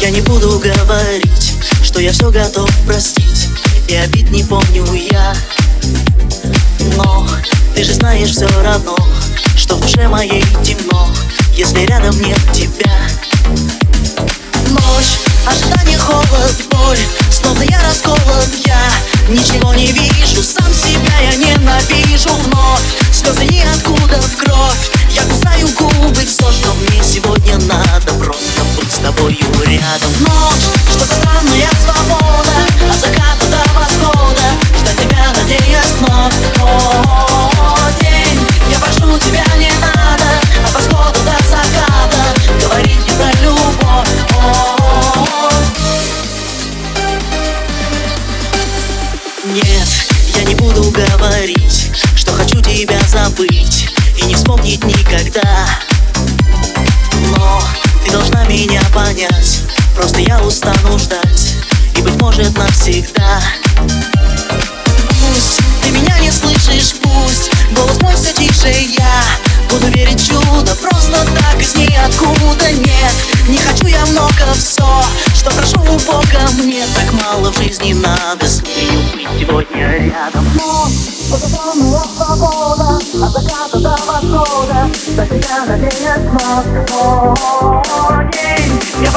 Я не буду говорить, что я все готов простить. И обид не помню я. Но ты же знаешь все равно Что в душе моей темно Если рядом нет тебя. Ночь, ожидание, холод, боль Словно я расколот, я Ничего не вижу, сам себя я ненавижу. Вновь Слезы ниоткуда в кровь. Я кусаю губы, все, что мне сегодня надо тобою рядом. Ночь, что за странная свобода От заката до восхода. Ждать тебя, надеясь вновь О, день, я прошу тебя, не надо От восхода до заката. Говорить мне про любовь. О, Нет, я не буду говорить, что хочу тебя забыть и не вспомнить никогда. Понять, просто я устану ждать и быть может навсегда. Пусть ты меня не слышишь, пусть голос мой все тише, я буду верить чудо просто так из ниоткуда нет. Не хочу я много все, что прошу у Бога мне так мало в жизни надо с нею быть сегодня рядом. Но свобода От заката до восхода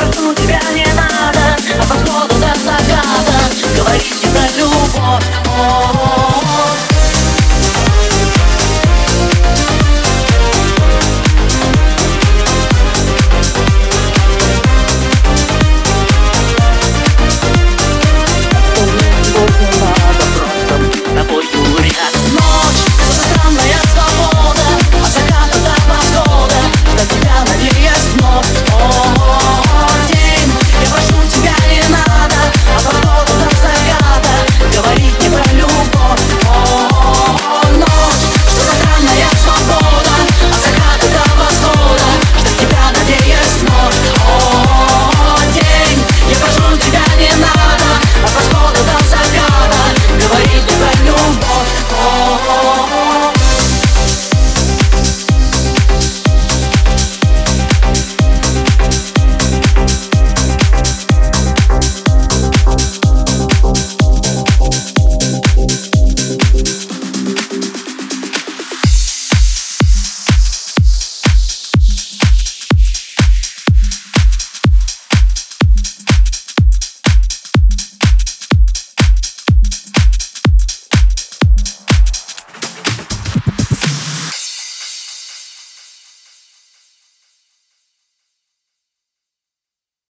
больше не надо а От восхода до заката. Говорите про любовь.